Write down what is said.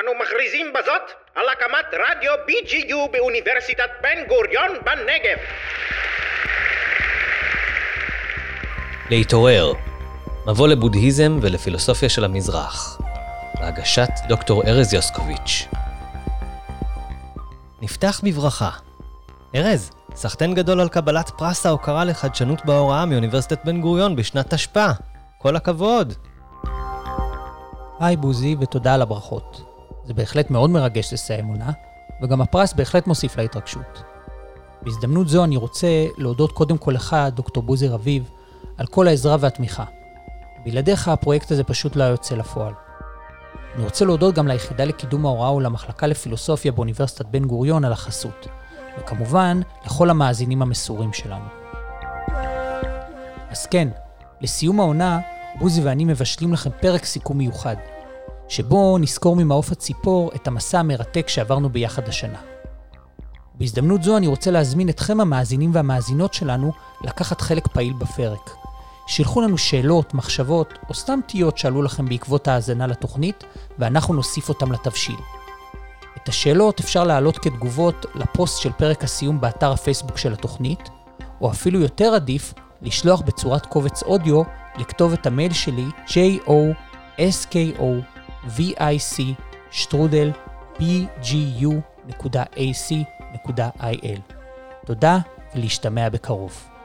אנו מכריזים בזאת על הקמת רדיו BGU באוניברסיטת בן גוריון בנגב. להתעורר, מבוא לבודהיזם ולפילוסופיה של המזרח, בהגשת דוקטור ארז יוסקוביץ'. נפתח בברכה. ארז, סחטיין גדול על קבלת פרס ההוקרה לחדשנות בהוראה מאוניברסיטת בן גוריון בשנת תשפ"א. כל הכבוד. היי בוזי, ותודה על הברכות. זה בהחלט מאוד מרגש לסיים עונה, וגם הפרס בהחלט מוסיף להתרגשות. בהזדמנות זו אני רוצה להודות קודם כל לך, דוקטור בוזי רביב, על כל העזרה והתמיכה. בלעדיך הפרויקט הזה פשוט לא יוצא לפועל. אני רוצה להודות גם ליחידה לקידום ההוראה ולמחלקה לפילוסופיה באוניברסיטת בן גוריון על החסות, וכמובן לכל המאזינים המסורים שלנו. אז כן, לסיום העונה, בוזי ואני מבשלים לכם פרק סיכום מיוחד, שבו נזכור ממעוף הציפור את המסע המרתק שעברנו ביחד השנה. בהזדמנות זו אני רוצה להזמין אתכם המאזינים והמאזינות שלנו לקחת חלק פעיל בפרק. שילחו לנו שאלות, מחשבות או סתם תהיות שעלו לכם בעקבות ההאזנה לתוכנית, ואנחנו נוסיף אותם לתבשיל. את השאלות אפשר להעלות כתגובות לפוסט של פרק הסיום באתר הפייסבוק של התוכנית, או אפילו יותר עדיף, לשלוח בצורת קובץ אודיו לכתובת המייל שלי j-o-s-k-o-v-i-c bgu.ac.il. תודה ולהשתמע בקרוב.